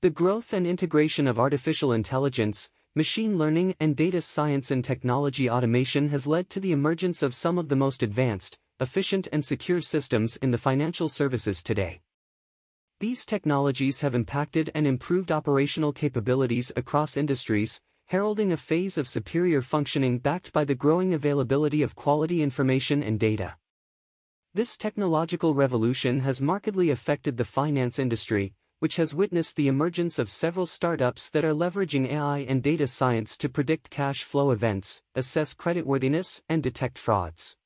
The growth and integration of artificial intelligence, machine learning and data science and technology automation has led to the emergence of some of the most advanced, efficient and secure systems in the financial services today. These technologies have impacted and improved operational capabilities across industries, heralding a phase of superior functioning backed by the growing availability of quality information and data. This technological revolution has markedly affected the finance industry, which has witnessed the emergence of several startups that are leveraging AI and data science to predict cash flow events, assess creditworthiness, and detect frauds.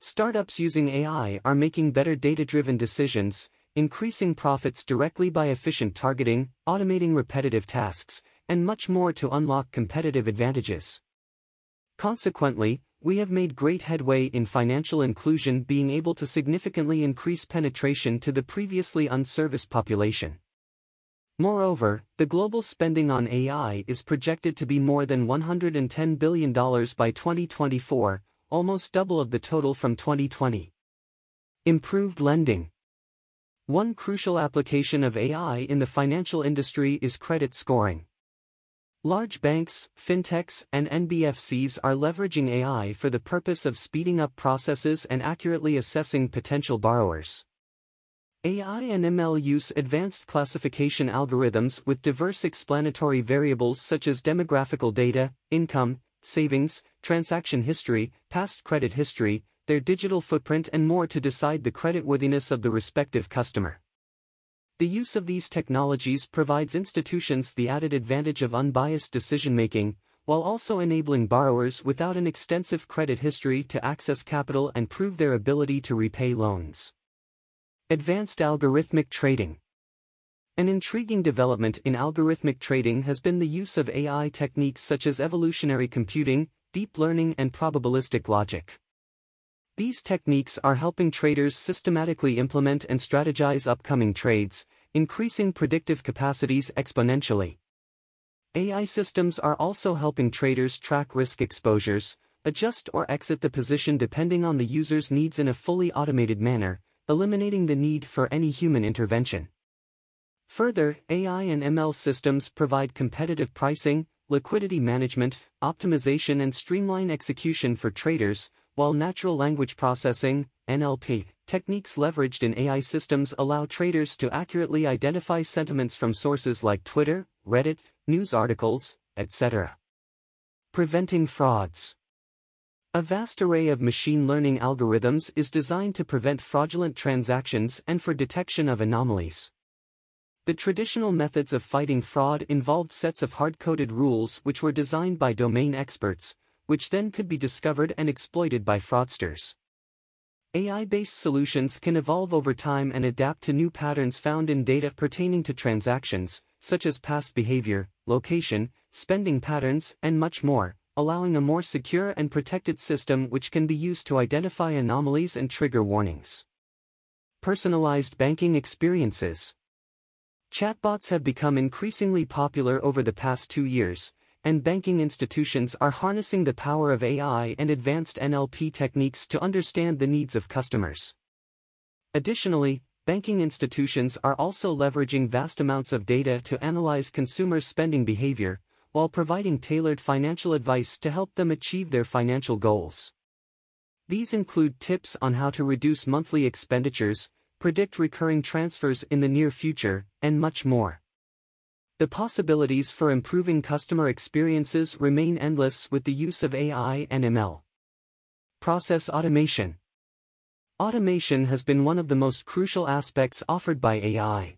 Startups using AI are making better data-driven decisions, increasing profits directly by efficient targeting, automating repetitive tasks, and much more to unlock competitive advantages. Consequently, we have made great headway in financial inclusion being able to significantly increase penetration to the previously unserviced population. Moreover, the global spending on AI is projected to be more than $110 billion by 2024, almost double of the total from 2020. Improved lending. One crucial application of AI in the financial industry is credit scoring. Large banks, fintechs, and NBFCs are leveraging AI for the purpose of speeding up processes and accurately assessing potential borrowers. AI and ML use advanced classification algorithms with diverse explanatory variables such as demographical data, income, savings, transaction history, past credit history, their digital footprint and more to decide the creditworthiness of the respective customer. The use of these technologies provides institutions the added advantage of unbiased decision-making, while also enabling borrowers without an extensive credit history to access capital and prove their ability to repay loans. Advanced Algorithmic Trading An intriguing development in algorithmic trading has been the use of AI techniques such as evolutionary computing, deep learning and probabilistic logic. These techniques are helping traders systematically implement and strategize upcoming trades, increasing predictive capacities exponentially. AI systems are also helping traders track risk exposures, adjust or exit the position depending on the user's needs in a fully automated manner, eliminating the need for any human intervention. Further, AI and ML systems provide competitive pricing, liquidity management, optimization and streamline execution for traders, while natural language processing, NLP, techniques leveraged in AI systems allow traders to accurately identify sentiments from sources like Twitter, Reddit, news articles, etc. Preventing frauds. A vast array of machine learning algorithms is designed to prevent fraudulent transactions and for detection of anomalies. The traditional methods of fighting fraud involved sets of hard-coded rules which were designed by domain experts, which then could be discovered and exploited by fraudsters. AI-based solutions can evolve over time and adapt to new patterns found in data pertaining to transactions, such as past behavior, location, spending patterns, and much more, allowing a more secure and protected system which can be used to identify anomalies and trigger warnings. Personalized banking experiences. Chatbots have become increasingly popular over the past two years, and banking institutions are harnessing the power of AI and advanced NLP techniques to understand the needs of customers. Additionally, banking institutions are also leveraging vast amounts of data to analyze consumer spending behavior, while providing tailored financial advice to help them achieve their financial goals. These include tips on how to reduce monthly expenditures, predict recurring transfers in the near future, and much more. The possibilities for improving customer experiences remain endless with the use of AI and ML. Process Automation Automation has been one of the most crucial aspects offered by AI.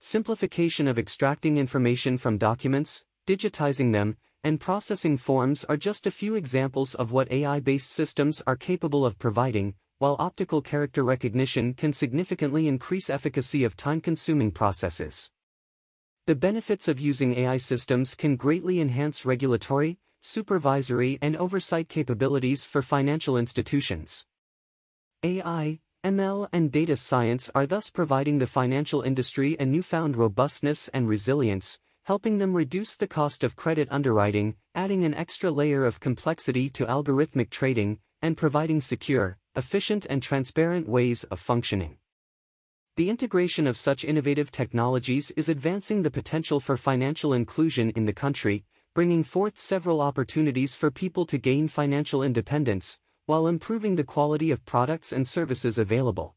Simplification of extracting information from documents, digitizing them, and processing forms are just a few examples of what AI-based systems are capable of providing, while optical character recognition can significantly increase efficacy of time-consuming processes. The benefits of using AI systems can greatly enhance regulatory, supervisory and oversight capabilities for financial institutions. AI, ML and data science are thus providing the financial industry a newfound robustness and resilience, helping them reduce the cost of credit underwriting, adding an extra layer of complexity to algorithmic trading, and providing secure, efficient and transparent ways of functioning. The integration of such innovative technologies is advancing the potential for financial inclusion in the country, bringing forth several opportunities for people to gain financial independence, while improving the quality of products and services available.